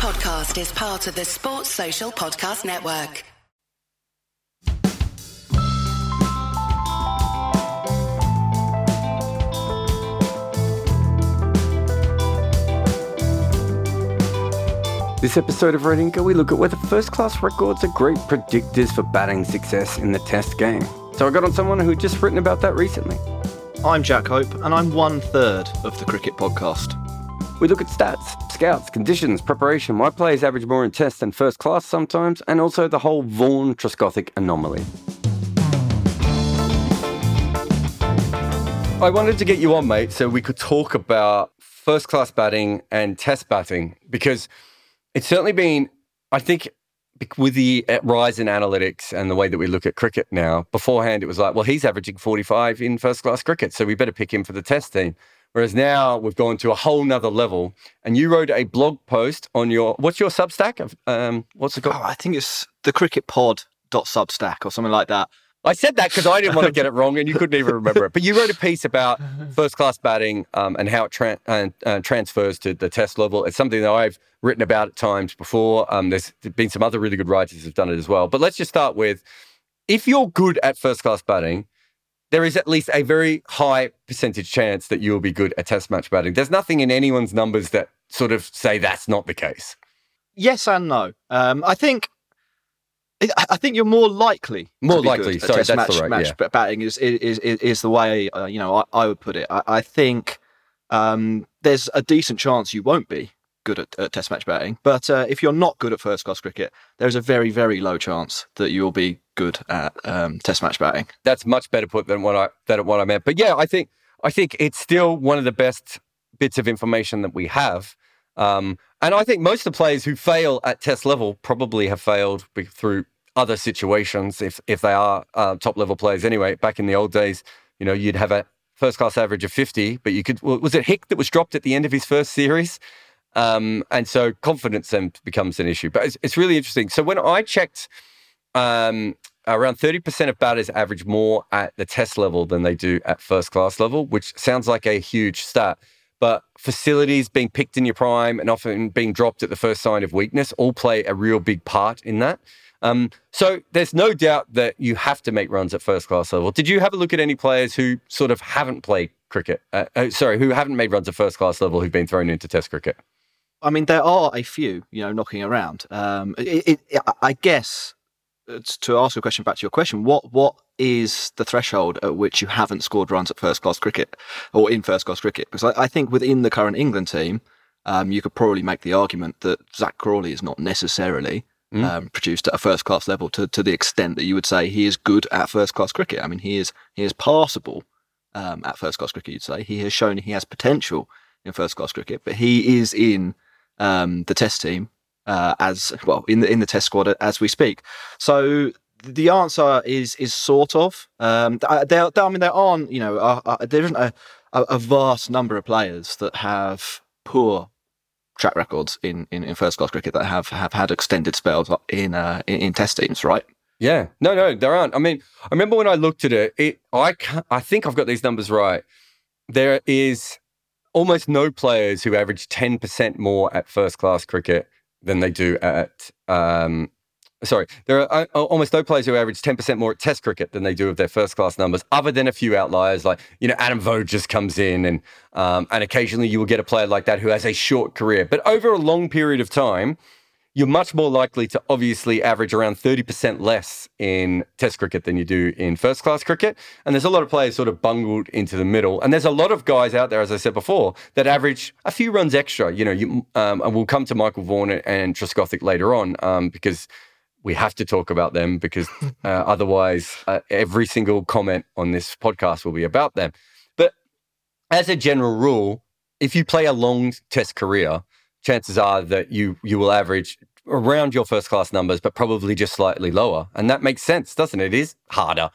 podcast is part of the Sports Social Podcast Network. This episode of Red Inker, we look at whether first class records are great predictors for batting success in the test game. So I got on someone who'd just written about that recently. I'm Jack Hope, and I'm one third of the Cricket Podcast. We look at stats, scouts, conditions, preparation, why players average more in test than first class sometimes, and also the whole Vaughan Trescothick anomaly. I wanted to get you on, mate, so we could talk about first class batting and test batting because it's certainly been, I think, with the uh, rise in analytics and the way that we look at cricket now, beforehand it was like, well, he's averaging 45 in first class cricket, so we better pick him for the test team. Whereas now we've gone to a whole nother level. And you wrote a blog post on your, what's your Substack? Um, what's it called? Oh, I think it's the Cricket Pod Substack or something like that. I said that because I didn't want to get it wrong, and you couldn't even remember it. But you wrote a piece about first class batting um, and how it tra- uh, uh, transfers to the test level. It's something that I've written about at times before. Um, there's been some other really good writers who've done it as well. But let's just start with if you're good at first class batting, there is at least a very high percentage chance that you will be good at test match batting. There's nothing in anyone's numbers that sort of say that's not the case. Yes and no. Um, I think I think you're more likely. More likely. Sorry, that's match, right. Match yeah. batting is is is, is the way uh, you know I, I, would put it. I, I think um, there's a decent chance you won't be good at, at test match batting, but uh, if you're not good at first class cricket, there's a very very low chance that you'll be good at um, test match batting. That's much better put than what I than what I meant. But yeah, I think I think it's still one of the best bits of information that we have. Um, and I think most of the players who fail at test level probably have failed through other situations if if they are uh, top level players anyway. Back in the old days, you know, you'd have a first class average of 50, but you could was it Hick that was dropped at the end of his first series? Um, and so confidence then becomes an issue. But it's, it's really interesting. So when I checked, um, around 30% of batters average more at the test level than they do at first class level, which sounds like a huge stat. But facilities being picked in your prime and often being dropped at the first sign of weakness all play a real big part in that. Um, so there's no doubt that you have to make runs at first class level. Did you have a look at any players who sort of haven't played cricket? Uh, uh, sorry, who haven't made runs at first class level who've been thrown into Test cricket? I mean, there are a few, you know, knocking around. Um, it, it, I guess to ask a question back to your question, what what is the threshold at which you haven't scored runs at first class cricket or in first class cricket? Because I, I think within the current England team, um, you could probably make the argument that Zak Crawley is not necessarily mm. um, produced at a first class level to, to the extent that you would say he is good at first class cricket. I mean, he is he is passable um, at first class cricket. You'd say he has shown he has potential in first class cricket, but he is in um, the Test team uh, as well in the in the Test squad as we speak. So the answer is is sort of. Um, there, there, I mean, there aren't you know uh, uh, there isn't a, a vast number of players that have poor track records in, in, in first class cricket that have, have had extended spells in, uh, in, in test teams, right? Yeah, no, no, there aren't. I mean, I remember when I looked at it, it I I think I've got these numbers right. There is almost no players who average ten percent more at first class cricket than they do at um, sorry, there are uh, almost no players who average 10% more at Test cricket than they do of their first class numbers, other than a few outliers like, you know, Adam Voges just comes in and, um, and occasionally you will get a player like that who has a short career. But over a long period of time, you're much more likely to obviously average around 30% less in Test cricket than you do in first class cricket. And there's a lot of players sort of bungled into the middle. And there's a lot of guys out there, as I said before, that average a few runs extra. You know, you, um, and we'll come to Michael Vaughan and Trescothick later on um, because we have to talk about them because uh, otherwise, uh, every single comment on this podcast will be about them. But as a general rule, if you play a long test career, chances are that you you will average around your first class numbers, but probably just slightly lower, and that makes sense, doesn't it? It is harder.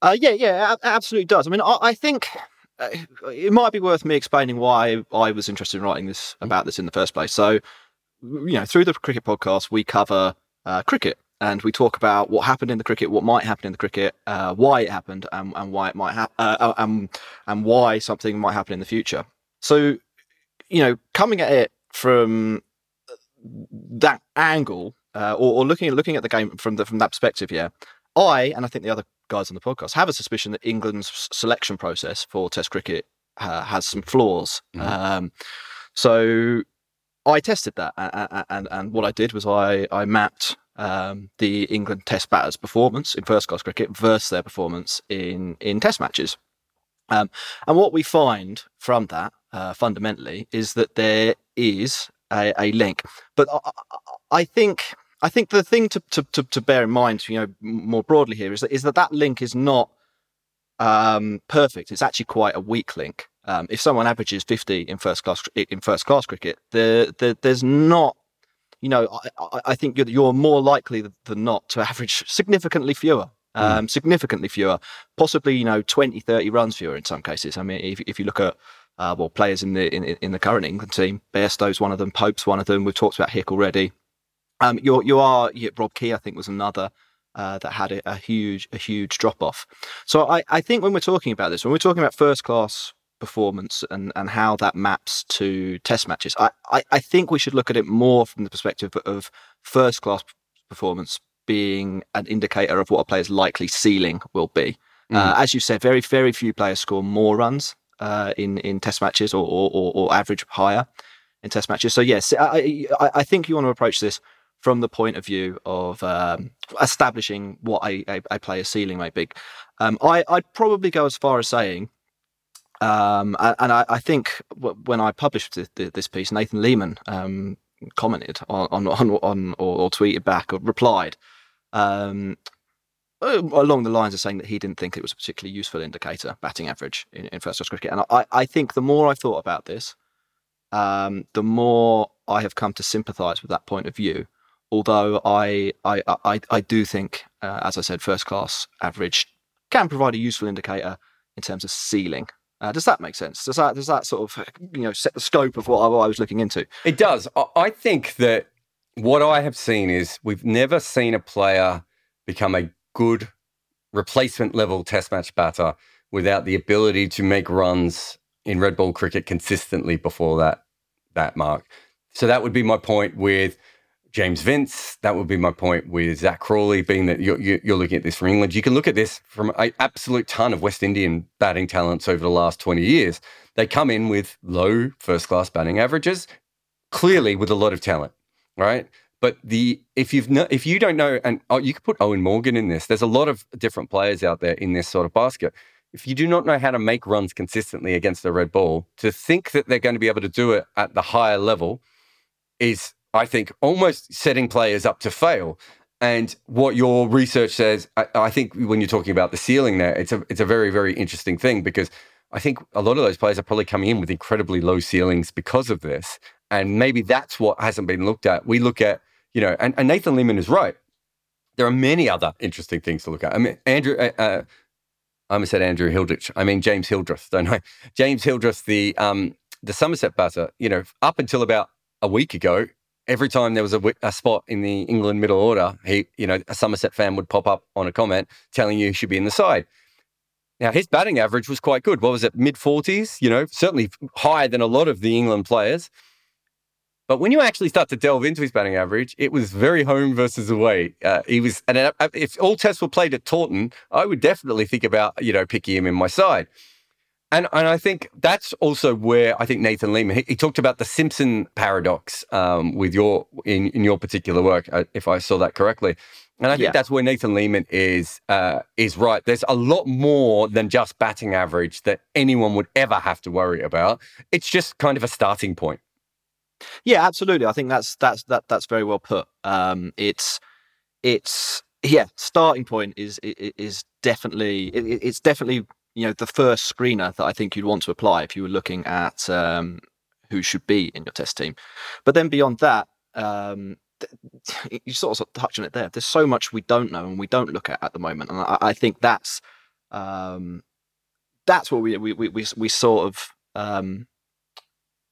Uh, yeah, yeah, absolutely does. I mean, I, I think uh, it might be worth me explaining why I was interested in writing this about this in the first place. So, you know, through the cricket podcast, we cover uh, cricket. And we talk about what happened in the cricket, what might happen in the cricket, uh, why it happened, and, and why it might happen, uh, uh, um, and why something might happen in the future. So, you know, coming at it from that angle, uh, or, or looking at looking at the game from the from that perspective, yeah, I and I think the other guys on the podcast have a suspicion that England's selection process for Test cricket uh, has some flaws. Mm-hmm. Um, so I tested that, and, and, and what I did was I I mapped um, the England Test batters' performance in first class cricket versus their performance in in Test matches. Um, and what we find from that uh, fundamentally is that there is a, a link. But I, I, think I think the thing to, to, to, to, bear in mind, you know, more broadly here is that is that that link is not um, perfect. It's actually quite a weak link. Um, if someone averages 50 in first class in first class cricket, the, the, there's not you know, I, I think you're, you're, more likely than not to average significantly fewer. Hmm. Um, mm. Significantly fewer, possibly you know 20, 30 runs fewer in some cases. I mean, if, if you look at uh, well players in the in, in the current England team, Bairstow's one of them, Pope's one of them. We've talked about Hick already. Um, you you are yeah, Rob Key, I think, was another uh, that had a, a, huge a huge drop off. So I, I think when we're talking about this, when we're talking about first class performance and, and how that maps to test matches. I, I, I think we should look at it more from the perspective of first class performance being an indicator of what a player's likely ceiling will be. Mm. Uh, as you said, very, very few players score more runs uh, in, in test matches or, or, or, average higher in test matches. So, yes, I, I, I think you want to approach this from the point of view of um, establishing what a, a, a, ceiling may be. Um, I, I'd probably go as far as saying um, and I, I, think when I published this piece, Nathan Leamon um, commented on, on, on, on or, or, tweeted back or replied um, along the lines of saying that he didn't think it was a particularly useful indicator, batting average in, in first class cricket. And I, I, think the more I thought about this, um, the more I have come to sympathise with that point of view. Although I, I, I, I do think, uh, as I said, first class average can provide a useful indicator in terms of ceiling uh, does that make sense? Does that does that sort of you know set the scope of what I, what I was looking into? It does. I think that what I have seen is we've never seen a player become a good replacement level Test match batter without the ability to make runs in red ball cricket consistently before that that mark. So that would be my point with James Vince. That would be my point with Zak Crawley, being that you're, you're looking at this from England. You can look at this from an absolute ton of West Indian batting talents over the last 20 years. They come in with low first class batting averages, clearly with a lot of talent, right? But the if you've no, if you don't know, and oh, you could put Eoin Morgan in this. There's a lot of different players out there in this sort of basket. If you do not know how to make runs consistently against the red ball, to think that they're going to be able to do it at the higher level is I think, almost setting players up to fail. And what your research says, I, I, think when you're talking about the ceiling there, it's a it's a very very interesting thing because I think a lot of those players are probably coming in with incredibly low ceilings because of this, and maybe that's what hasn't been looked at. We look at you know, and, and Nathan Leamon is right. There are many other interesting things to look at. I mean, Andrew. Uh, uh I almost said Andrew Hildreth. I mean James Hildreth, don't I? James Hildreth, the um, the Somerset batter. You know, up until about a week ago, every time there was a, a, spot in the England middle order, he, you know, a Somerset fan would pop up on a comment telling you he should be in the side. Now his batting average was quite good. What was it, mid forties? You know, certainly higher than a lot of the England players. But when you actually start to delve into his batting average, it was very home versus away. Uh, he was, and uh, if all tests were played at Taunton, I would definitely think about you know picking him in my side. And, and I think that's also where I think Nathan Leamon he, he talked about the Simpson paradox um, with your in, in your particular work, uh, if I saw that correctly. And I think yeah. that's where Nathan Leamon is uh, is right. There's a lot more than just batting average that anyone would ever have to worry about. It's just kind of a starting point. Yeah, absolutely. I think that's that's that that's very well put. Um, it's it's yeah, starting point is is definitely it's definitely you know the first screener that I think you'd want to apply if you were looking at um, who should be in your test team. But then beyond that, um, you sort of touch on it there. There's so much we don't know and we don't look at at the moment, and I, I think that's um, that's what we we we we sort of um,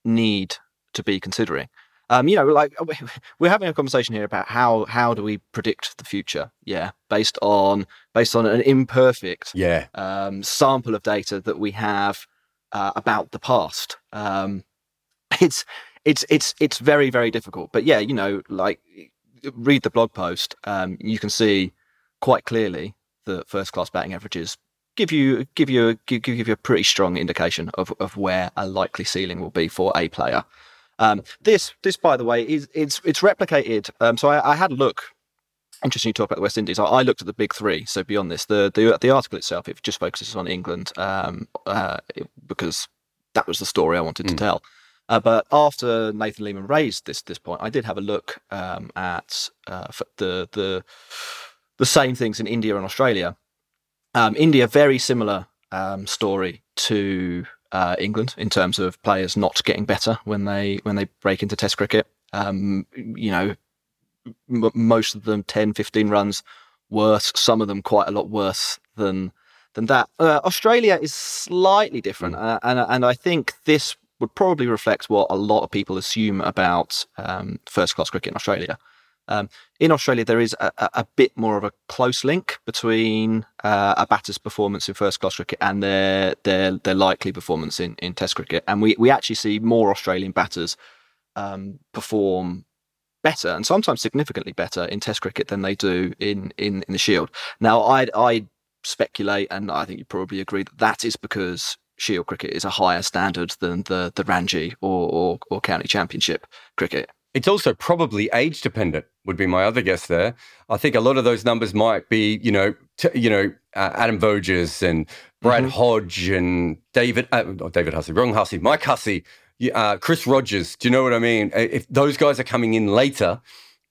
need to be considering. Um, you know, like we're having a conversation here about how how do we predict the future? Yeah, based on based on an imperfect yeah um, sample of data that we have uh, about the past. Um, it's it's it's it's very very difficult. But yeah, you know, like read the blog post, um, you can see quite clearly that first class batting averages give you give you a, give, give you a pretty strong indication of, of where a likely ceiling will be for a player. Um, this this by the way is it's it's replicated. Um, so I, I, had a look. Interesting you talk about the West Indies. I, I, looked at the big three. So beyond this, the the, the article itself it just focuses on England um, uh, because that was the story I wanted mm. to tell. Uh, but after Nathan Leamon raised this this point, I did have a look um, at uh, the the the same things in India and Australia. Um, India, very similar um, story to uh, England in terms of players not getting better when they when they break into Test cricket. Um, you know, m- most of them 10, 15 runs worse. Some of them quite a lot worse than than that. Uh, Australia is slightly different, mm. uh, and and I think this would probably reflect what a lot of people assume about um, first class cricket in Australia. Um, in Australia, there is a, a, bit more of a close link between uh, a batter's performance in first class cricket and their their their likely performance in, in Test cricket, and we we actually see more Australian batters um, perform better and sometimes significantly better in Test cricket than they do in in, in the Shield. Now, I I speculate, and I think you probably agree that that is because Shield cricket is a higher standard than the the Ranji or, or, or county championship cricket. It's also probably age dependent. Would be my other guess there. I think a lot of those numbers might be, you know, t- you know, uh, Adam Voges and Brad mm-hmm. Hodge and David, uh, David Hussey, wrong Hussey, Mike Hussey, uh, Chris Rogers. Do you know what I mean? If those guys are coming in later,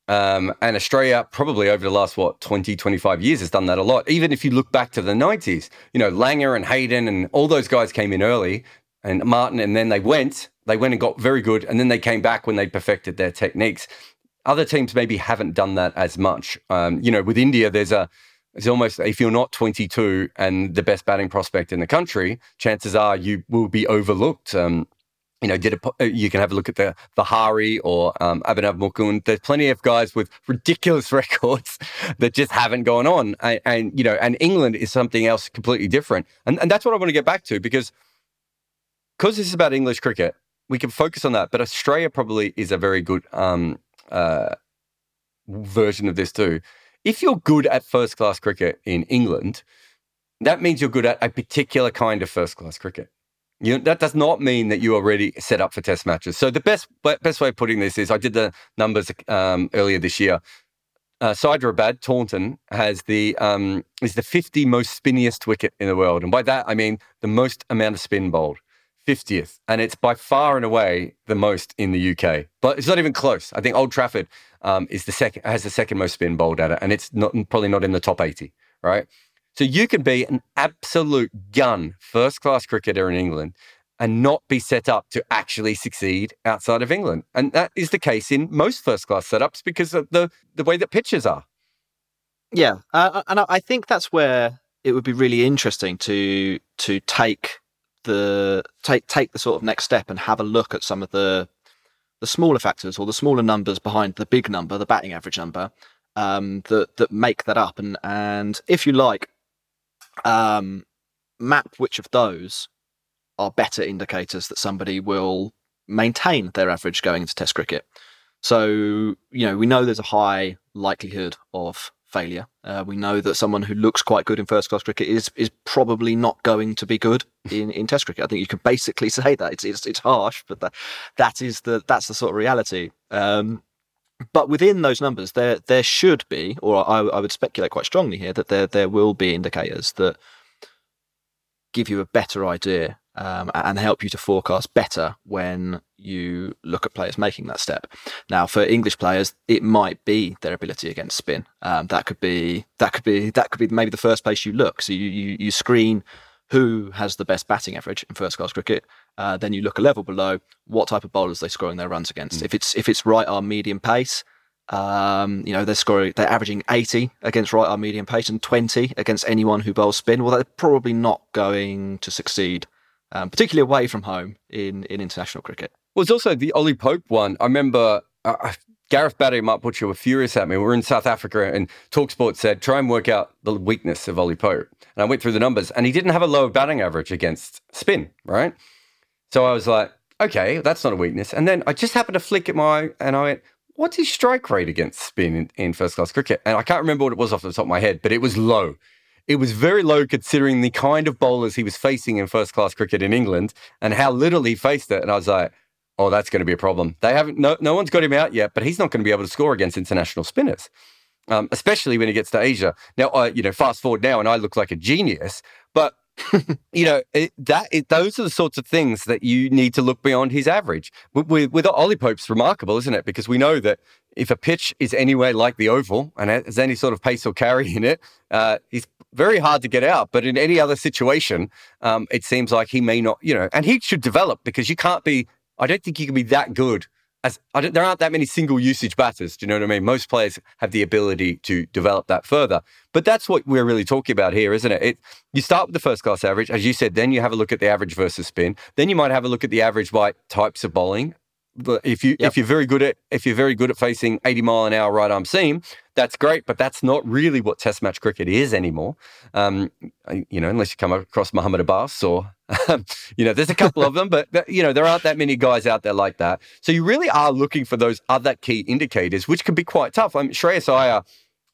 um, and Australia probably over the last, what, 20, 25 years has done that a lot. Even if you look back to the 90s, you know, Langer and Hayden and all those guys came in early and Martin, and then they went they went and got very good, and then they came back when they perfected their techniques. Other teams maybe haven't done that as much. Um, you know, with India, there's a it's almost if you're not 22 and the best batting prospect in the country, chances are you will be overlooked. Um, you know, did a, you can have a look at the the Hari or um, Abhinav Mukund. There's plenty of guys with ridiculous records that just haven't gone on, and, and, you know, and England is something else completely different, and and that's what I want to get back to because because this is about English cricket we can focus on that. But Australia probably is a very good um, uh, version of this too. If you're good at first class cricket in England, that means you're good at a particular kind of first class cricket. You, that does not mean that you are ready set up for test matches. So the best best way of putting this is I did the numbers um, earlier this year. Uh, Hyderabad, Taunton has the um, is the 50 most spinniest wicket in the world, and by that I mean the most amount of spin bowled. 50th, and it's by far and away the most in the UK. But it's not even close. I think Old Trafford um, is the second has the second most spin bowled at it, and it's not probably not in the top 80. Right. So you can be an absolute gun, first class cricketer in England, and not be set up to actually succeed outside of England. And that is the case in most first class setups because of the the way that pitches are. Yeah, uh, and I think that's where it would be really interesting to to take the take take the sort of next step and have a look at some of the the smaller factors or the smaller numbers behind the big number, the batting average number, um, that that make that up, and and if you like, um, map which of those are better indicators that somebody will maintain their average going into Test cricket. So you know we know there's a high likelihood of failure. Uh, we know that someone who looks quite good in first class cricket is is probably not going to be good in, in Test cricket. I think you could basically say that it's it's, it's harsh, but that that is the that's the sort of reality. Um, but within those numbers, there there should be, or I, I would speculate quite strongly here that there there will be indicators that give you a better idea um, and help you to forecast better when you look at players making that step. Now, for English players, it might be their ability against spin. Um, that could be that could be that could be maybe the first place you look. So you you, you screen who has the best batting average in first class cricket. Uh, then you look a level below what type of bowlers they scoring their runs against. Mm. If it's if it's right arm medium pace, um, you know, they're scoring, they're averaging 80 against right arm medium pace and 20 against anyone who bowls spin. Well, they're probably not going to succeed um, particularly away from home in, in international cricket. Well, it's also the Ollie Pope one. I remember uh, uh Gareth Batty Mark Butcher were furious at me. We were in South Africa and Talksport said, try and work out the weakness of Ollie Pope. And I went through the numbers and he didn't have a lower batting average against spin, right? So I was like, okay, that's not a weakness. And then I just happened to flick at my and I went, what's his strike rate against spin in, in first class cricket? And I can't remember what it was off the top of my head, but it was low. It was very low considering the kind of bowlers he was facing in first class cricket in England and how little he faced it. And I was like, oh, that's going to be a problem. They haven't, no, no one's got him out yet, but he's not going to be able to score against international spinners. Um, especially when he gets to Asia. Now, uh, you know, fast forward now, and I look like a genius, but you know it, that it, those are the sorts of things that you need to look beyond his average. With, with, Ollie Pope's remarkable, isn't it? Because we know that if a pitch is anywhere like the oval and has any sort of pace or carry in it, uh, he's very hard to get out. But in any other situation, um, it seems like he may not, you know, and he should develop because you can't be. I don't think you can be that good as there aren't that many single usage batters. Do you know what I mean? Most players have the ability to develop that further. But that's what we're really talking about here, isn't it? it? You start with the first class average, as you said, then you have a look at the average versus spin. Then you might have a look at the average by types of bowling. If you yep. if you're very good at if you're very good at facing 80 mile an hour right arm seam, that's great, but that's not really what Test match cricket is anymore. Um, you know, unless you come across Mohammad Abbas or you know, there's a couple of them, but you know, there aren't that many guys out there like that. So you really are looking for those other key indicators, which can be quite tough. I mean, Shreyas Iyer,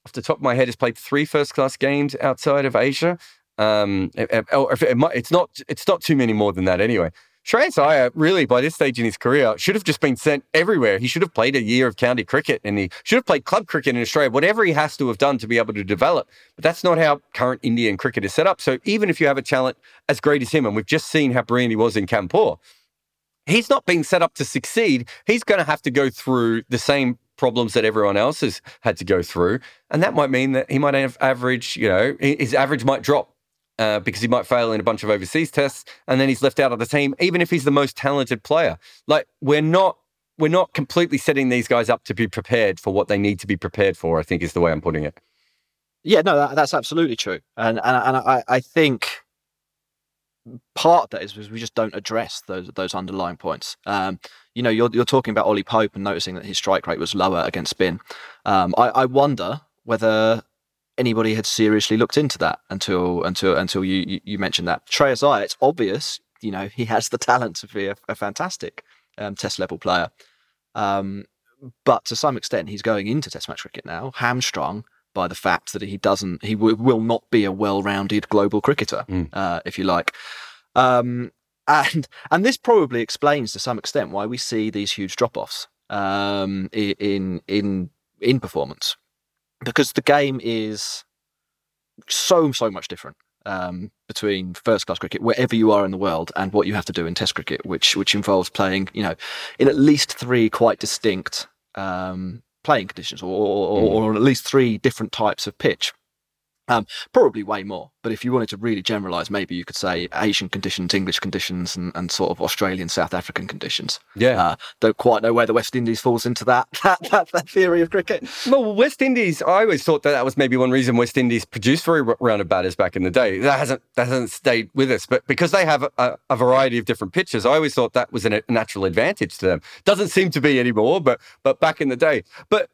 off the top of my head, has played three first class games outside of Asia. Um, it, it, it might, it's not it's not too many more than that anyway. Shreyas Iyer, uh, really, by this stage in his career, should have just been sent everywhere. He should have played a year of county cricket and he should have played club cricket in Australia, whatever he has to have done to be able to develop. But that's not how current Indian cricket is set up. So even if you have a talent as great as him, and we've just seen how brilliant he was in Kanpur, he's not being set up to succeed. He's going to have to go through the same problems that everyone else has had to go through. And that might mean that he might have average, you know, his average might drop uh, because he might fail in a bunch of overseas tests and then he's left out of the team, even if he's the most talented player. Like we're not we're not completely setting these guys up to be prepared for what they need to be prepared for. I think is the way I'm putting it. Yeah, no, that, that's absolutely true, and and and I, I think part of that is we just don't address those those underlying points. Um, you know, you're you're talking about Ollie Pope and noticing that his strike rate was lower against spin. Um, I, I wonder whether anybody had seriously looked into that until until until you you, you mentioned that. Shreyas Iyer, it's obvious, you know, he has the talent to be a, a fantastic um, test level player. Um, but to some extent, he's going into Test match cricket now hamstrung by the fact that he doesn't, he w- will not be a well-rounded global cricketer, mm. uh, if you like. Um, and and this probably explains to some extent why we see these huge drop-offs um, in in in performance because the game is so so much different um, between first class cricket wherever you are in the world and what you have to do in test cricket which which involves playing you know in at least three quite distinct um, playing conditions or, or, mm. or, at least three different types of pitch um, probably way more. But if you wanted to really generalize, maybe you could say Asian conditions, English conditions, and, and sort of Australian, South African conditions. Yeah. Uh, don't quite know where the West Indies falls into that, that, that, that, theory of cricket. Well, West Indies, I always thought that that was maybe one reason West Indies produced very rounded batters back in the day. That hasn't, that hasn't stayed with us. But because they have a, a variety of different pitches, I always thought that was a natural advantage to them. Doesn't seem to be anymore, but, but back in the day. But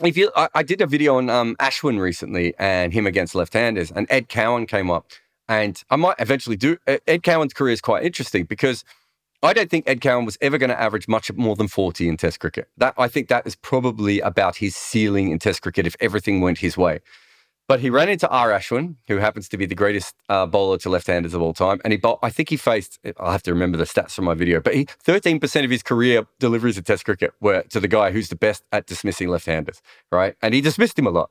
if you, I, I did a video on um, Ashwin recently and him against left-handers, and Ed Cowan came up, and I might eventually do. Ed Cowan's career is quite interesting because I don't think Ed Cowan was ever going to average much more than forty in Test cricket. That I think that is probably about his ceiling in Test cricket if everything went his way. But he ran into R. Ashwin, who happens to be the greatest uh, bowler to left-handers of all time, and he I think he faced. I'll have to remember the stats from my video, but he 13% of his career deliveries of Test cricket were to the guy who's the best at dismissing left-handers, right? And he dismissed him a lot.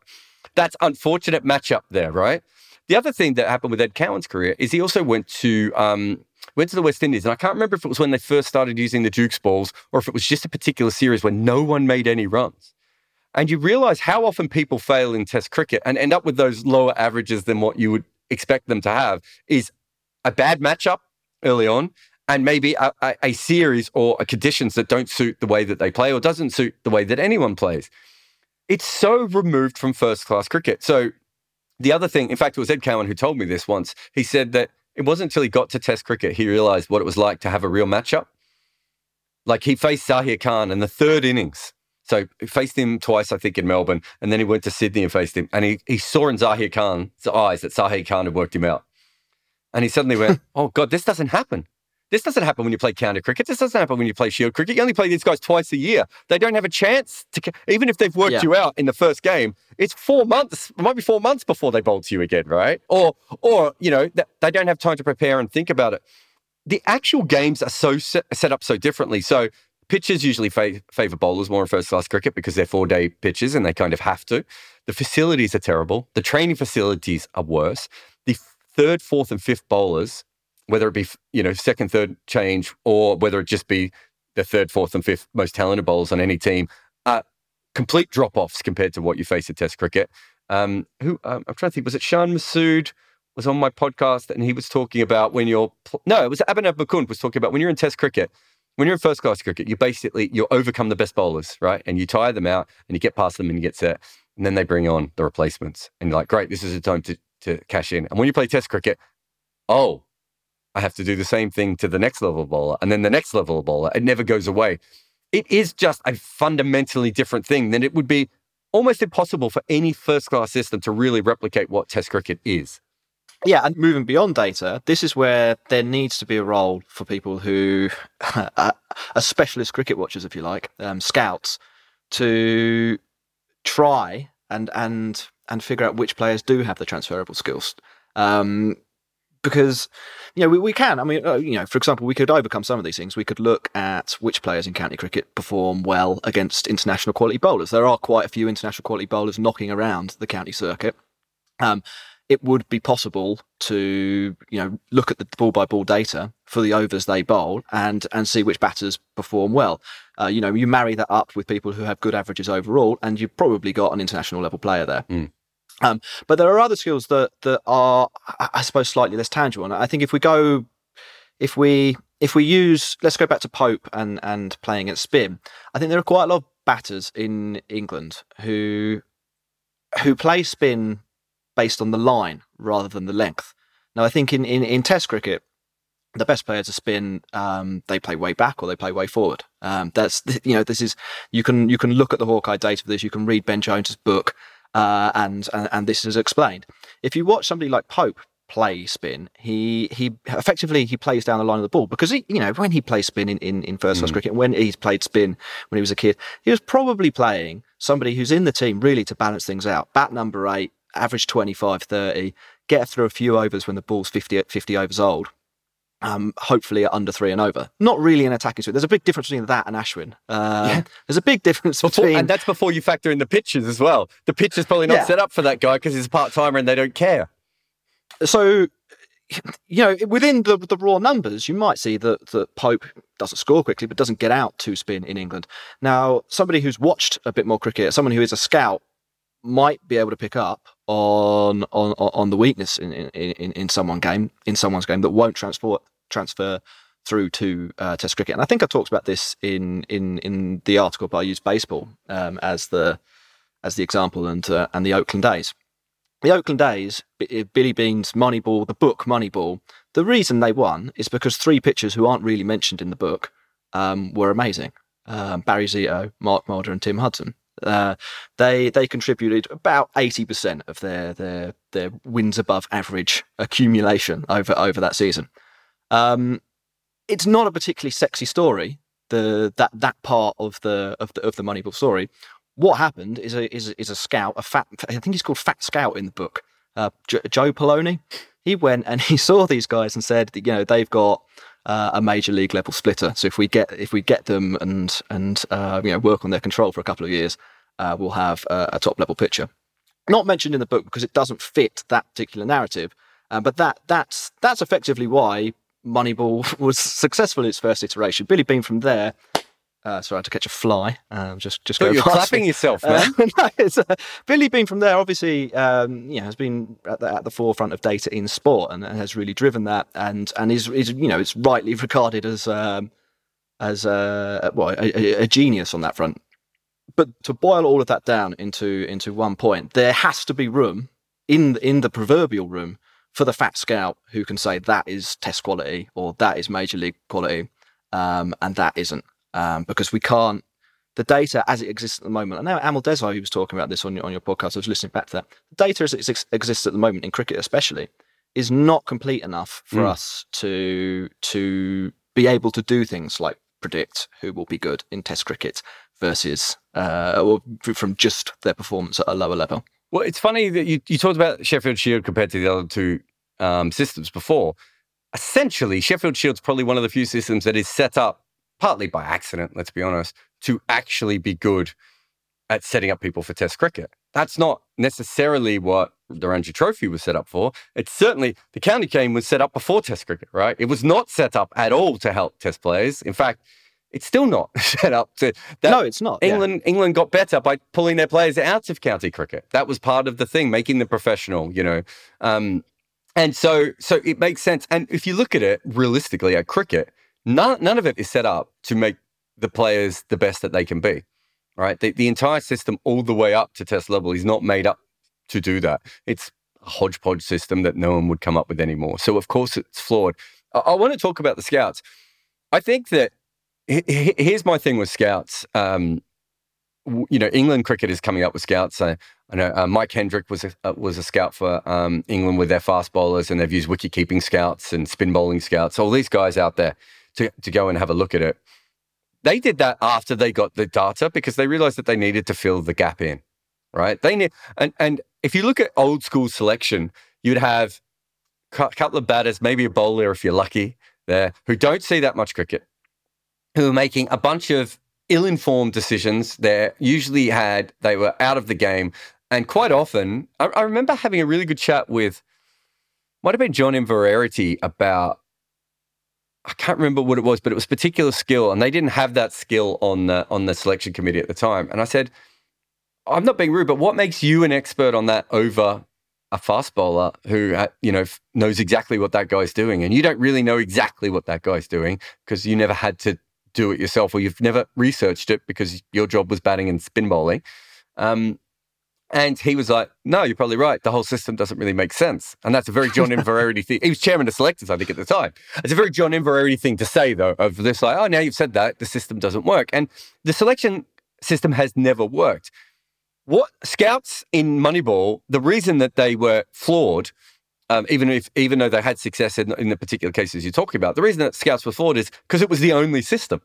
That's unfortunate matchup there, right? The other thing that happened with Ed Cowan's career is he also went to um, went to the West Indies, and I can't remember if it was when they first started using the Dukes balls or if it was just a particular series where no one made any runs. And you realize how often people fail in test cricket and end up with those lower averages than what you would expect them to have is a bad matchup early on and maybe a, a, a, series or a conditions that don't suit the way that they play or doesn't suit the way that anyone plays. It's so removed from first class cricket. So the other thing, in fact, it was Ed Cowan who told me this once. He said that it wasn't until he got to test cricket he realized what it was like to have a real matchup. Like he faced Zaheer Khan in the third innings so he faced him twice, I think, in Melbourne, and then he went to Sydney and faced him. And he, he saw in Zaheer Khan's eyes that Zaheer Khan had worked him out. And he suddenly went, Oh God, this doesn't happen. This doesn't happen when you play county cricket. This doesn't happen when you play shield cricket. You only play these guys twice a year. They don't have a chance to, even if they've worked Yeah. you out in the first game, it's four months, it might be four months before they bowl to you again, right? Or, or you know, they don't have time to prepare and think about it. The actual games are so set, set up so differently. So pitches usually fa- favor bowlers more in first class cricket because they're four day pitches and they kind of have to. The facilities are terrible. The training facilities are worse. The third, fourth, and fifth bowlers, whether it be you know second, third change, or whether it just be the third, fourth, and fifth most talented bowlers on any team, are complete drop offs compared to what you face in Test cricket. Um, who um, I'm trying to think, was it Shan Masood? Was on my podcast and he was talking about when you're no, it was Abhinav Mukund was talking about when you're in Test cricket, when you're in first class cricket, you basically you overcome the best bowlers, right? And you tire them out and you get past them and you get set. And then they bring on the replacements. And you're like, great, this is the time to, to cash in. And when you play test cricket, oh, I have to do the same thing to the next level bowler and then the next level bowler. It never goes away. It is just a fundamentally different thing than it would be almost impossible for any first class system to really replicate what test cricket is. Yeah, and moving beyond data, this is where there needs to be a role for people who are specialist cricket watchers, if you like, um, scouts, to try and and and figure out which players do have the transferable skills. Um, because you know we, we can. I mean, uh, you know, for example, we could overcome some of these things. We could look at which players in county cricket perform well against international quality bowlers. There are quite a few international quality bowlers knocking around the county circuit. Um, it would be possible to you know look at the ball by ball data for the overs they bowl and and see which batters perform well. Uh, you know, you marry that up with people who have good averages overall, and you've probably got an international level player there. Mm. Um, but there are other skills that that are, I I suppose, slightly less tangible. And I think if we go, if we if we use, let's go back to Pope and and playing at spin. I think there are quite a lot of batters in England who who play spin based on the line rather than the length. Now, I think in, in, in Test cricket, the best players to spin, um, they play way back or they play way forward. Um, that's you know this is you can you can look at the Hawkeye data for this. You can read Ben Jones's book, uh, and, and and this is explained. If you watch somebody like Pope play spin, he he effectively he plays down the line of the ball because he you know when he plays spin in in, in first class cricket, when he's played spin when he was a kid, he was probably playing somebody who's in the team really to balance things out. Bat number eight, average 25, 30, get through a few overs when the ball's 50, 50 overs old. Um, hopefully at under three and over. Not really an attacking swing. There's a big difference between that and Ashwin. Uh, There's a big difference Before, between. and that's before you factor in the pitches as well. The pitch is probably not Yeah. set up for that guy because he's a part timer and they don't care. so you know within the the raw numbers you might see that that Pope doesn't score quickly but doesn't get out to spin in England now somebody who's watched a bit more cricket someone who is a scout might be able to pick up on on on the weakness in in, in, someone game in someone's game that won't transfer transfer through to uh, Test cricket, and I think I talked about this in in in the article, but I used baseball um, as the as the example, and uh, and the Oakland A's the Oakland A's, B- Billy Beane's Moneyball, the book Moneyball, the reason they won is because three pitchers who aren't really mentioned in the book um, were amazing. Um, Barry Zito, Mark Mulder, and Tim Hudson. Uh, they they contributed about eighty percent of their their their wins above average accumulation over over that season. Um, it's not a particularly sexy story. The that that part of the of the of the Moneyball story what happened is a is, is a scout, a fat. I think he's called Fat Scout in the book. Uh, jo- Joe Poloni. He went and he saw these guys and said, you know, they've got uh, a major league level splitter. So if we get if we get them and and uh, you know work on their control for a couple of years, uh, we'll have a, a top level pitcher. Not mentioned in the book because it doesn't fit that particular narrative. Uh, but that that's that's effectively why Moneyball was successful in its first iteration. Billy Beane from there. Uh, sorry, I had to catch a fly. Um, just just So go you're clapping me. yourself, Uh, man. no, it's, uh, Billy Beane from there obviously um, you know, has been at the, at the forefront of data in sport and, and has really driven that and and is, is you know it's rightly regarded as um, as uh, well a, a, a genius on that front. But to boil all of that down into into one point, there has to be room in in the proverbial room for the fat scout who can say that is test quality or that is major league quality, um, and that isn't um, because we can't the data as it exists at the moment. I know Amal Desai, who was talking about this on your, on your podcast, I was listening back to that. The data as it ex- exists at the moment in cricket, especially, is not complete enough for Mm. us to to be able to do things like predict who will be good in Test cricket versus uh, or from just their performance at a lower level. Well, it's funny that you, you talked about Sheffield Shield compared to the other two um, systems before. Essentially, Sheffield Shield's probably one of the few systems that is set up partly by accident, let's be honest, to actually be good at setting up people for Test cricket. That's not necessarily what the Ranji Trophy was set up for. It's certainly the county game was set up before Test cricket, right? It was not set up at all to help Test players. In fact, it's still not set up to. That, no, it's not. England yeah. England got better by pulling their players out of county cricket. That was part of the thing, making them professional. You know, um, and so so it makes sense. And if you look at it realistically at cricket, none none of it is set up to make the players the best that they can be. Right, the, the entire system all the way up to test level is not made up to do that. It's a hodgepodge system that no one would come up with anymore. So of course it's flawed. I, I want to talk about the scouts. I think that here's my thing with scouts. Um, you know, England cricket is coming up with scouts. I, I know uh, Mike Hendrick was a, uh, was a scout for um, England with their fast bowlers, and they've used wicket keeping scouts and spin bowling scouts. All these guys out there to to go and have a look at it. They did that after they got the data because they realized that they needed to fill the gap in, right? They need and and if you look at old school selection, you'd have a couple of batters, maybe a bowler if you're lucky there, who don't see that much cricket who are making a bunch of ill-informed decisions. They usually had they were out of the game, and quite often, I, I remember having a really good chat with might have been John Inverarity about I can't remember what it was, but it was particular skill, and they didn't have that skill on the on the selection committee at the time. And I said, I'm not being rude, but what makes you an expert on that over a fast bowler who uh, you know knows exactly what that guy's doing, and you don't really know exactly what that guy's doing because you never had to do it yourself or you've never researched it because your job was batting and spin bowling. Um, and he was like, no, you're probably right. The whole system doesn't really make sense. And that's a very John Inverarity thing. He was chairman of selectors, I think, at the time. It's a very John Inverarity thing to say, though, of this, like, oh, now you've said that, the system doesn't work. And the selection system has never worked. What scouts in Moneyball, the reason that they were flawed um, even if even though they had success in, in the particular cases you're talking about, the reason that scouts were flawed is because it was the only system.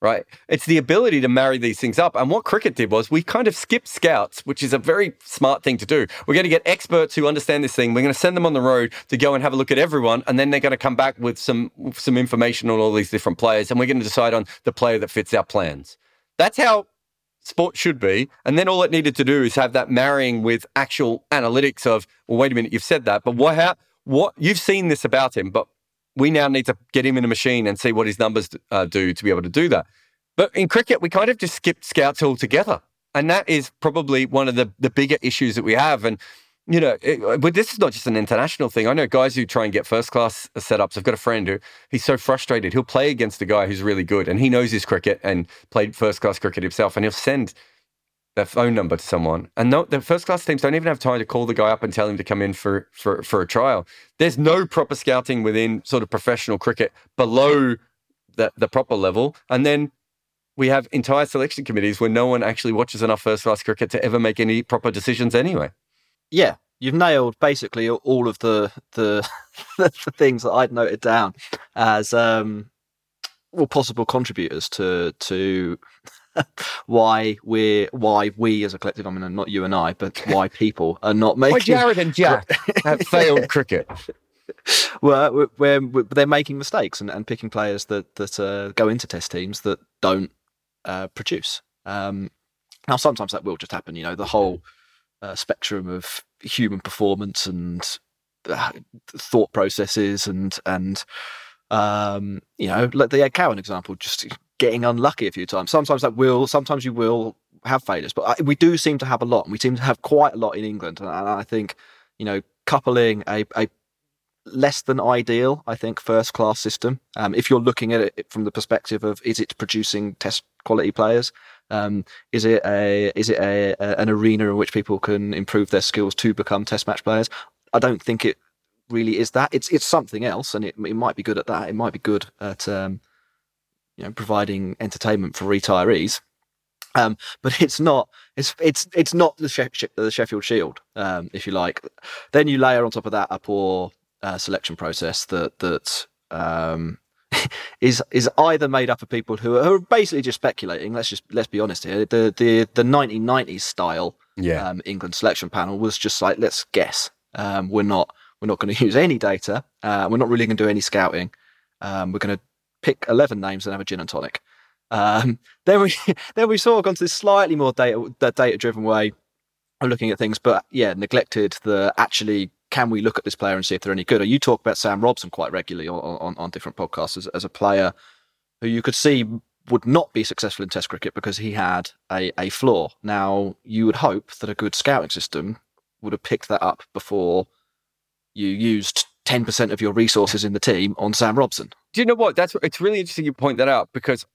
Right. It's the ability to marry these things up. And what cricket did was we kind of skipped scouts, which is a very smart thing to do. We're going to get experts who understand this thing. We're going to send them on the road to go and have a look at everyone. And then they're going to come back with some, some information on all these different players. And we're going to decide on the player that fits our plans. That's how sport should be. And then all it needed to do is have that marrying with actual analytics of, well, wait a minute, you've said that, but what, how, what, you've seen this about him, but we now need to get him in a machine and see what his numbers uh, do to be able to do that. But in cricket, we kind of just skipped scouts altogether. And that is probably one of the, the bigger issues that we have. And you know, it, but this is not just an international thing. I know guys who try and get first class setups. I've got a friend who he's so frustrated. He'll play against a guy who's really good and he knows his cricket and played first class cricket himself, and he'll send their phone number to someone. And no, the first class teams don't even have time to call the guy up and tell him to come in for for for a trial. There's no proper scouting within sort of professional cricket below the the proper level, and then. We have entire selection committees where no one actually watches enough first class cricket to ever make any proper decisions anyway yeah, you've nailed basically all of the the, the things that I'd noted down as um, well possible contributors to to why we're why we as a collective. I mean, not you and I, but why people are not making. Why Jared and Jack have failed cricket. Well, we're, we're, they're making mistakes and, and picking players that that uh, go into test teams that don't uh, produce. Um, now, sometimes that will just happen. You know, the whole uh, spectrum of human performance and uh, thought processes and and um, you know, like the Ed Cowan example, just getting unlucky a few times. Sometimes that will, sometimes you will have failures, but I, we do seem to have a lot, and we seem to have quite a lot in England. And, I think, you know, coupling a, a less than ideal, I think, first class system. Um, if you're looking at it from the perspective of is it producing test quality players, um, is it a is it a, a, an arena in which people can improve their skills to become test match players? I don't think it really is that. It's it's something else, and it it might be good at that. It might be good at um, you know providing entertainment for retirees. Um, but it's not. It's it's it's not the, she- the Sheffield Shield, um, if you like. Then you layer on top of that a poor uh, selection process that that um, is is either made up of people who are, who are basically just speculating. Let's just let's be honest here. The the the 1990s style Yeah. um, England selection panel was just like let's guess. Um, we're not we're not going to use any data. Uh, we're not really going to do any scouting. Um, we're going to pick 11 names and have a gin and tonic. Um, then we then we sort of gone to this slightly more data data driven way of looking at things, but yeah, neglected the actually can we look at this player and see if they're any good? Or you talk about Sam Robson quite regularly on, on, on different podcasts as, as a player who you could see would not be successful in Test cricket because he had a, a flaw. Now you would hope that a good scouting system would have picked that up before you used ten percent of your resources in the team on Sam Robson. Do you know what? That's it's really interesting you point that out because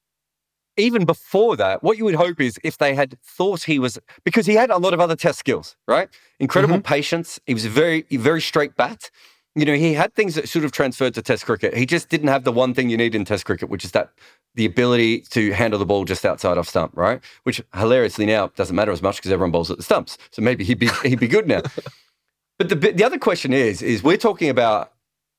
even before that, what you would hope is if they had thought he was because he had a lot of other test skills, right? Incredible mm-hmm. patience. He was a very very straight bat. You know, he had things that should have transferred to Test cricket. He just didn't have the one thing you need in Test cricket, which is that the ability to handle the ball just outside off stump, right? Which hilariously now doesn't matter as much because everyone bowls at the stumps. So maybe he'd be he'd be good now. But the the other question is is we're talking about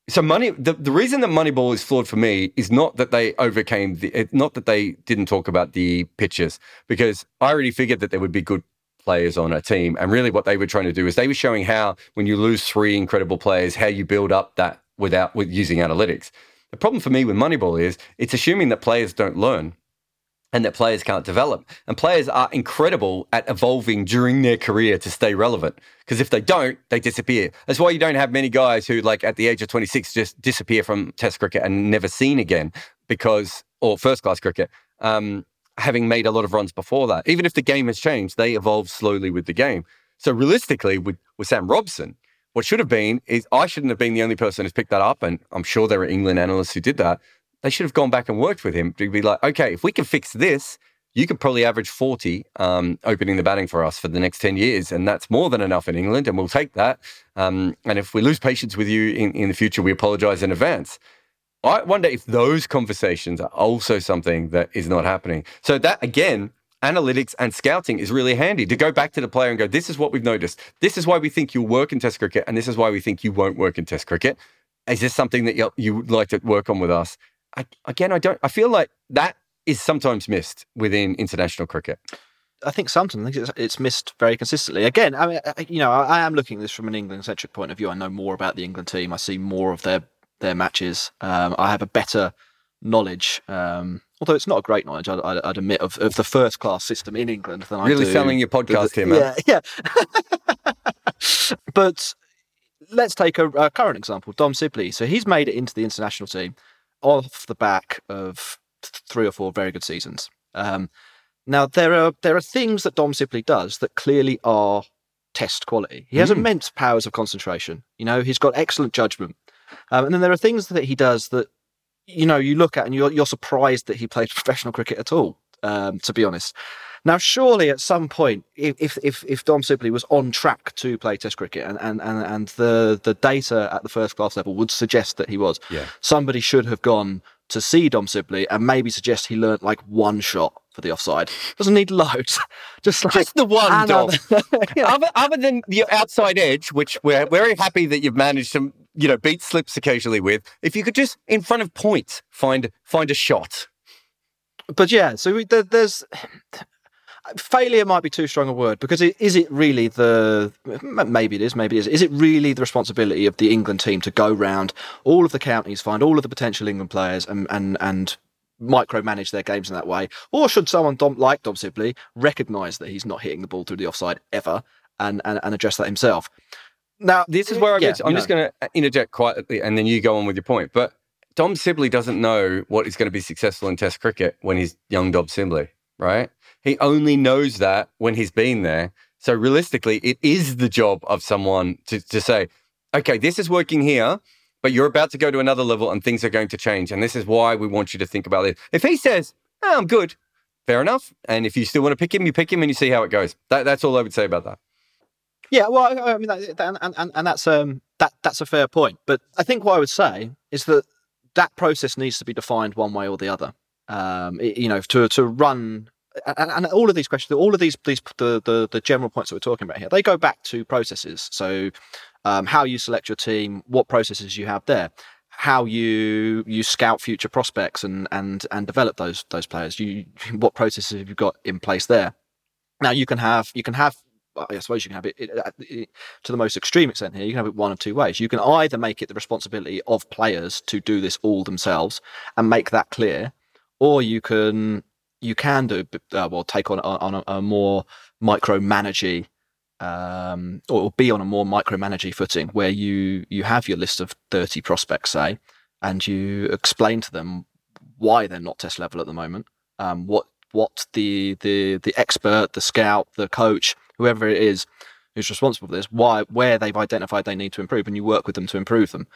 so money the, the reason that Moneyball is flawed for me is not that they overcame the not that they didn't talk about the pitches because I already figured that there would be good players on a team and really what they were trying to do is they were showing how when you lose three incredible players how you build up that without with using analytics. The problem for me with Moneyball is it's assuming that players don't learn and that players can't develop. And players are incredible at evolving during their career to stay relevant. Because if they don't, they disappear. That's why you don't have many guys who, like at the age of 26, just disappear from Test cricket and never seen again because, or first class cricket, um, having made a lot of runs before that. Even if the game has changed, they evolve slowly with the game. So realistically, with, with Sam Robson, what should have been is I shouldn't have been the only person who's picked that up. And I'm sure there are England analysts who did that they should have gone back and worked with him to be like, okay, if we can fix this, you could probably average 40 um, opening the batting for us for the next 10 years. And that's more than enough in England, and we'll take that. Um, and if we lose patience with you in, in the future, we apologize in advance. I wonder if those conversations are also something that is not happening. So, that again, analytics and scouting is really handy to go back to the player and go, this is what we've noticed. This is why we think you'll work in Test cricket, and this is why we think you won't work in Test cricket. Is this something that you, you would like to work on with us? I, again, I don't. I feel like that is sometimes missed within international cricket. I think sometimes it's, it's missed very consistently. Again, I mean, I- you know, I, I am looking at this from an England-centric point of view. I know more about the England team. I see more of their their matches. Um, I have a better knowledge, um, although it's not a great knowledge. I'd, I'd, I'd admit of, of the first class system in England than I Really selling your podcast here, man. Yeah, yeah. but let's take a, a current example, Dom Sibley. So he's made it into the international team off the back of three or four very good seasons. Um, now there are there are things that Dom Sibley does that clearly are test quality. He has Mm. immense powers of concentration. You know, he's got excellent judgment. Um, and then there are things that he does that you know you look at and you're you're surprised that he played professional cricket at all. Um, to be honest. Now, surely at some point, if if if, Dom Sibley was on track to play Test cricket, and, and, and, and the the data at the first class level would suggest that he was, Yeah. somebody should have gone to see Dom Sibley and maybe suggest he learnt like one shot for the offside. Doesn't need loads, just like Just the one, Dom. Yeah. Other, other than the outside edge, which we're very happy that you've managed to, you know, beat slips occasionally with. If you could just in front of point find find a shot. but yeah, so we, there, there's failure might be too strong a word because it, is it really the maybe it is maybe it is is it really the responsibility of the England team to go round all of the counties find all of the potential England players and and and micromanage their games in that way or should someone Dom, like Dom Sibley recognise that he's not hitting the ball through the offside ever and and, and address that himself now This is where I yeah, get. I'm just going to uh, interject quietly, and then you go on with your point. But Dom Sibley doesn't know what is going to be successful in Test cricket when he's young Dom Sibley, right? He only knows that when he's been there. So realistically, it is the job of someone to, to say, okay, this is working here, but you're about to go to another level and things are going to change. And this is why we want you to think about this. If he says, oh, I'm good, fair enough. And if you still want to pick him, you pick him and you see how it goes. That, that's all I would say about that. Yeah, well, I mean, that, and, and, and that's um that that's a fair point. But I think what I would say is that that process needs to be defined one way or the other. Um, you know, to to run. And, and all of these questions, all of these, these the, the the general points that we're talking about here, they go back to processes. So, um, how you select your team, what processes you have there, how you you scout future prospects and and and develop those those players. You what processes have you got in place there? Now you can have you can have I suppose you can have it, it, it, to the most extreme extent here. You can have it one of two ways. You can either make it the responsibility of players to do this all themselves and make that clear, or you can you can do uh, well take on on a, a more micromanagey um, or be on a more micromanagey footing where you you have your list of 30 prospects say and you explain to them why they're not test level at the moment um, what what the the the expert the scout the coach whoever it is who's responsible for this why where they've identified they need to improve and you work with them to improve them.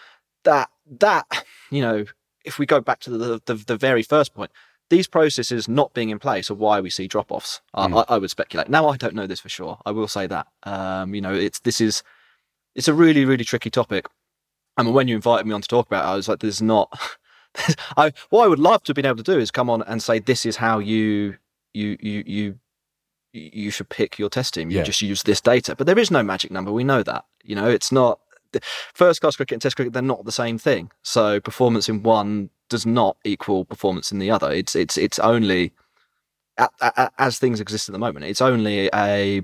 That that you know if we go back to the the, the very first point these processes not being in place are why we see drop offs. Mm. I, I, would speculate. Now I don't know this for sure. I will say that. Um, you know, it's this is it's a really really tricky topic. I mean, when you invited me on to talk about it, I was like, "There's not." I what I would love to have been able to do is come on and say, "This is how you you you you." You should pick your test team. You yeah. just use this data, but there is no magic number. We know that. You know, it's not first class cricket and test cricket. They're not the same thing. So performance in one does not equal performance in the other. It's it's it's only as things exist at the moment. It's only a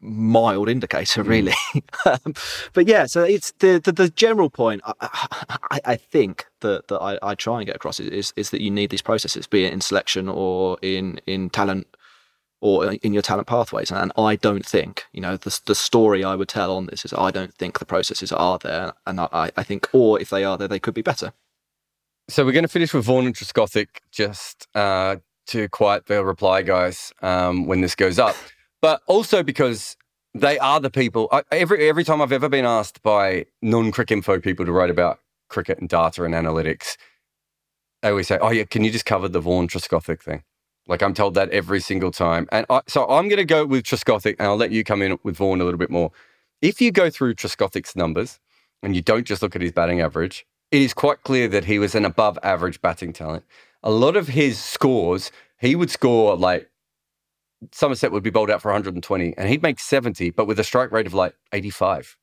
mild indicator, hmm. really. Mm. but yeah, so it's the the, the general point. I, I, I, think that that I, I try and get across is is that you need these processes, be it in selection or in in talent or in your talent pathways. And I don't think, you know, the, the story I would tell on this is I don't think the processes are there. And I, I think, or if they are there, they could be better. So we're going to finish with Vaughan and Trescothick just uh, to quiet the reply guys um, when this goes up, but also because they are the people. I, every every time I've ever been asked by non-Cricinfo people to write about cricket and data and analytics, they always say, "Oh yeah, can you just cover the Vaughan Trescothick thing?" Like I'm told that every single time, and I, so I'm going to go with Trescothick, and I'll let you come in with Vaughan a little bit more. If you go through Trescothick's numbers and you don't just look at his batting average, it is quite clear that he was an above average batting talent. A lot of his scores, he would score like Somerset would be bowled out for 120 and he'd make 70, but with a strike rate of like 85.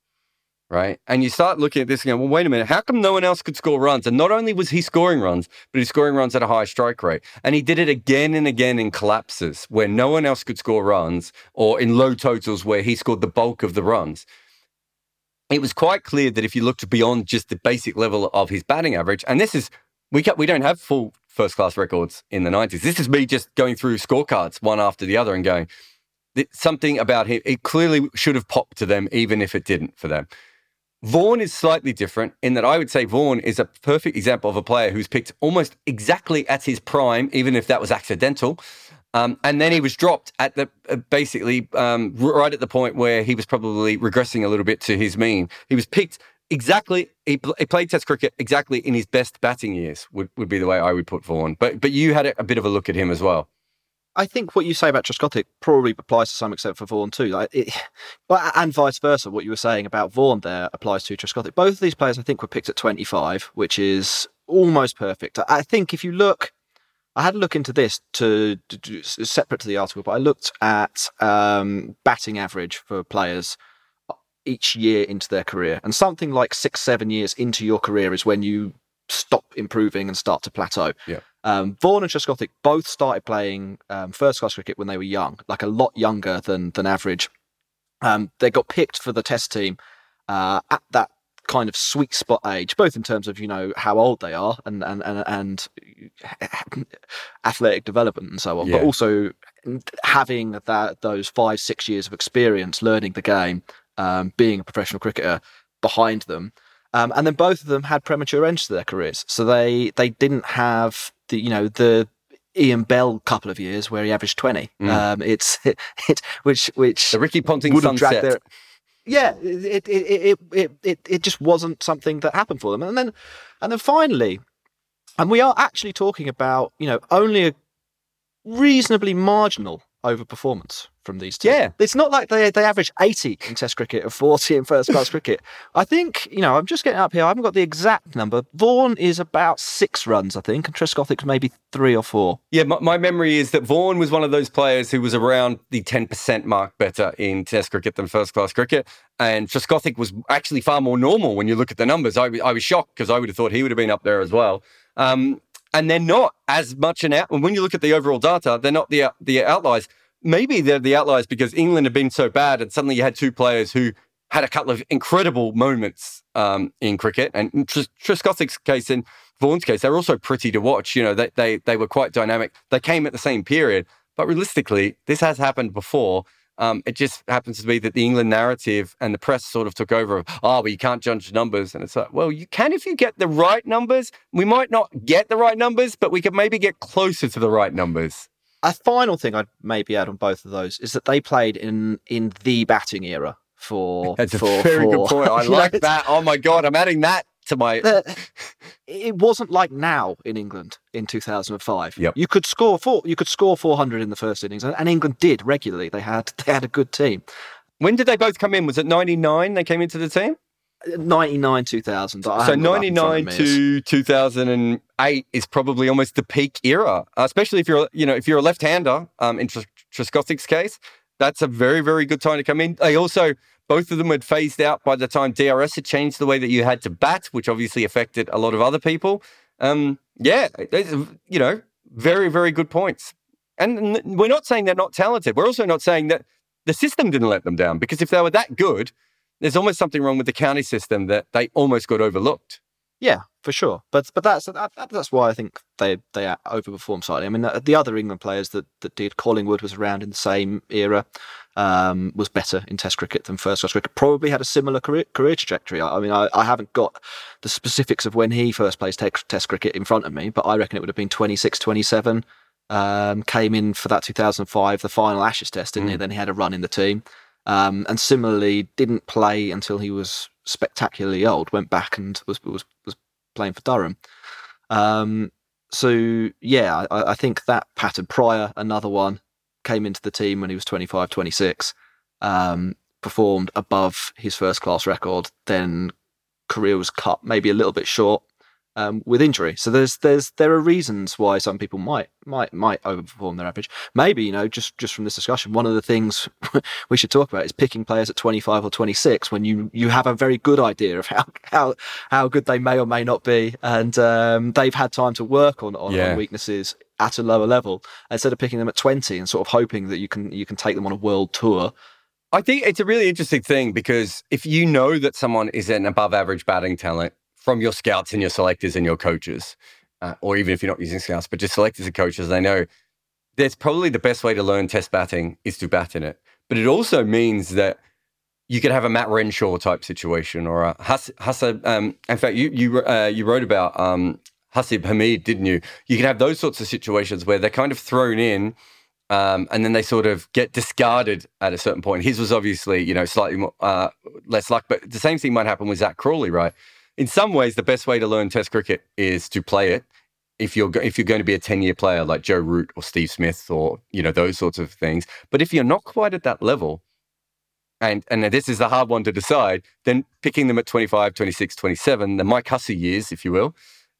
Right. And you start looking at this and going, well, wait a minute, how come no one else could score runs? And not only was he scoring runs, but he's scoring runs at a high strike rate. And he did it again and again in collapses where no one else could score runs or in low totals where he scored the bulk of the runs it was quite clear that if you looked beyond just the basic level of his batting average, and this is we we don't have full first class records in the 90s. This is me just going through scorecards one after the other and going, something about him, it clearly should have popped to them, even if it didn't for them. Vaughan is slightly different in that I would say Vaughan is a perfect example of a player who's picked almost exactly at his prime, even if that was accidental. Um, and then he was dropped at the uh, basically um, right at the point where he was probably regressing a little bit to his mean. He was picked exactly. He, he, played Test cricket exactly in his best batting years. Would, would be the way I would put Vaughan. But but you had a, a bit of a look at him as well. I think what you say about Trescothick probably applies to some extent for Vaughan too, like it, and vice versa. What you were saying about Vaughan there applies to Trescothick. Both of these players, I think, were picked at 25, which is almost perfect. I think if you look I had a look into this to, to, to separate to the article, but I looked at um, batting average for players uh, each year into their career, and something like six, seven years into your career is when you stop improving and start to plateau. Yeah. Um, Vaughan and Trescothick both started playing um, first class cricket when they were young, like a lot younger than than average. Um, they got picked for the Test team uh, at that kind of sweet spot age, both in terms of you know how old they are and and and, and athletic development and so on, yeah. but also having that those five six years of experience learning the game, um, being a professional cricketer behind them. Um, and then both of them had premature ends to their careers, so they they didn't have the you know the Ian Bell couple of years where he averaged twenty. Mm. Um, it's it, it, which which the Ricky Ponting sunset. Their, yeah, it, it it, it it it just wasn't something that happened for them. And then and then finally, and we are actually talking about you know only a reasonably marginal overperformance from these two. Yeah. It's not like they, they average 80 in Test cricket and 40 in first class cricket. I think, you know, I'm just getting up here. I haven't got the exact number. Vaughan is about six runs, I think, and Trescothick's maybe three or four. Yeah, my, my memory is that Vaughan was one of those players who was around the 10% mark better in Test cricket than first class cricket. And Trescothick was actually far more normal when you look at the numbers. I, I was shocked because I would have thought he would have been up there as well. Um, and they're not as much an out. When you look at the overall data, they're not the the outliers. Maybe they're the outliers because England had been so bad, and suddenly you had two players who had a couple of incredible moments um, in cricket. And in case, in Vaughan's case, they're also pretty to watch. You know, they they they were quite dynamic. They came at the same period, but realistically, this has happened before. Um, it just happens to be that the England narrative and the press sort of took over of, oh, well, you can't judge numbers. And it's like, well, you can if you get the right numbers. We might not get the right numbers, but we could maybe get closer to the right numbers. A final thing I'd maybe add on both of those is that they played in in the batting era for. That's a very for, good point. I like that. Oh my God, I'm adding that to my. the- it wasn't like now in England in 2005. Yep. You could score four. You could score 400 in the first innings, and, and England did regularly. They had they had a good team. When did they both come in? Was it 99 they came into the team? 99 2000. So haven't got that in front 99 of me. It's- to 2008 is probably almost the peak era, uh, especially if you're you know if you're a left-hander. Um, in Tr- case, that's a very very good time to come in. They also both of them had phased out by the time DRS had changed the way that you had to bat, which obviously affected a lot of other people. Um, yeah, you know, very very good points. And we're not saying they're not talented. We're also not saying that the system didn't let them down because if they were that good, there's almost something wrong with the county system that they almost got overlooked. Yeah, for sure. But but that's that, that- that's why I think they they overperformed slightly. I mean, the, the other England players that that did Collingwood was around in the same era, um, was better in Test cricket than first class cricket. Probably had a similar career career trajectory. I, I mean, I, I haven't got the specifics of when he first plays te- Test cricket in front of me, but I reckon it would have been 26, 27. Um, came in for that 2005, the final Ashes Test, didn't he? Then he had a run in the team. Um, and similarly, didn't play until he was spectacularly old. Went back and was was was playing for Durham. Um, so yeah, I, I think that pattern. Prior, another one, came into the team when he was 25, 26, um, performed above his first class record. Then career was cut maybe a little bit short um, with injury. So there's there's there are reasons why some people might might might overperform their average. Maybe you know just just from this discussion, one of the things we should talk about is picking players at 25 or 26 when you you have a very good idea of how how how good they may or may not be, and um, they've had time to work on on, Yeah. on weaknesses at a lower level instead of picking them at 20 and sort of hoping that you can you can take them on a world tour. I think it's a really interesting thing because if you know that someone is an above average batting talent from your scouts and your selectors and your coaches, uh, or even if you're not using scouts, but just selectors and coaches, they know that's probably the best way to learn test batting is to bat in it. But it also means that you could have a Matt Renshaw type situation or a Hussain. Um, in fact, you you uh, you wrote about um, Haseeb Hameed, didn't you? You can have those sorts of situations where they're kind of thrown in um, and then they sort of get discarded at a certain point. His was obviously, you know, slightly more, uh, less luck, but the same thing might happen with Zak Crawley, right? In some ways, the best way to learn Test cricket is to play it. If you're if you're going to be a ten year player like Joe Root or Steve Smith or you know those sorts of things, but if you're not quite at that level, and and this is the hard one to decide, then picking them at 25, 26, 27, the Mike Hussey years, if you will,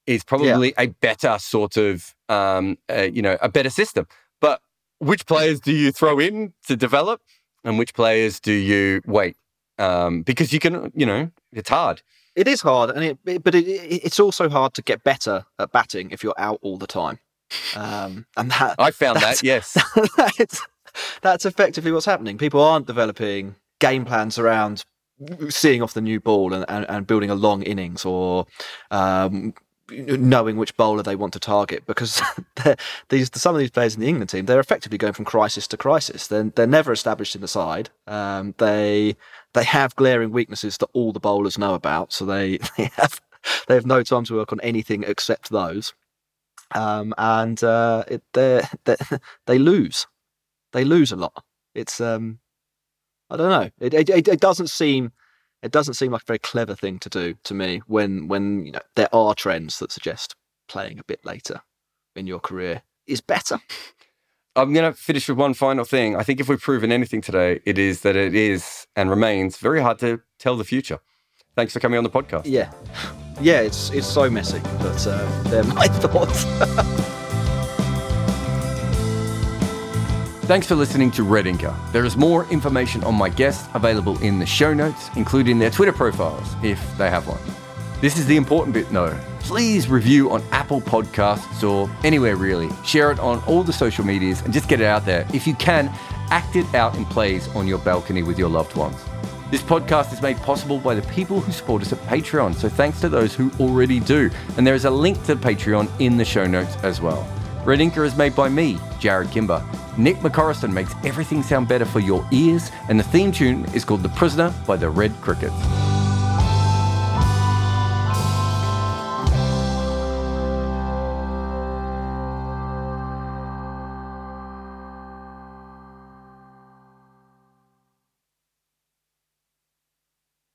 is probably a better sort of um, uh, you know a better system. But which players do you throw in to develop, and which players do you wait? Um, because you can, you know, it's hard. It is hard, and it, it- but it, it, it's also hard to get better at batting if you're out all the time. Um, and that I found that, yes. that's, that's effectively what's happening. People aren't developing game plans around seeing off the new ball and, and, and building a long innings or um, knowing which bowler they want to target because these some of these players in the England team they're effectively going from crisis to crisis. They're, they're never established in the side. Um, they they have glaring weaknesses that all the bowlers know about, so they, they have they have no time to work on anything except those. Um, and uh, it, they they lose. They lose a lot. It's um, I don't know. It it it doesn't seem it doesn't seem like a very clever thing to do to me when when you know there are trends that suggest playing a bit later in your career is better. I'm going to finish with one final thing. I think if we've proven anything today, it is that it is and remains very hard to tell the future. Thanks for coming on the podcast. Yeah, yeah, it's it's so messy, but uh, they're my thoughts. Thanks for listening to Red Inker. There is more information on my guests available in the show notes, including their Twitter profiles, if they have one. This is the important bit though. Please review on Apple Podcasts or anywhere really. Share it on all the social medias and just get it out there. If you can, act it out in plays on your balcony with your loved ones. This podcast is made possible by the people who support us at Patreon, so thanks to those who already do. And there is a link to Patreon in the show notes as well. Red Inker is made by me, Jarrod Kimber. Nick McCorriston makes everything sound better for your ears, and the theme tune is called The Prisoner by the Red Crickets.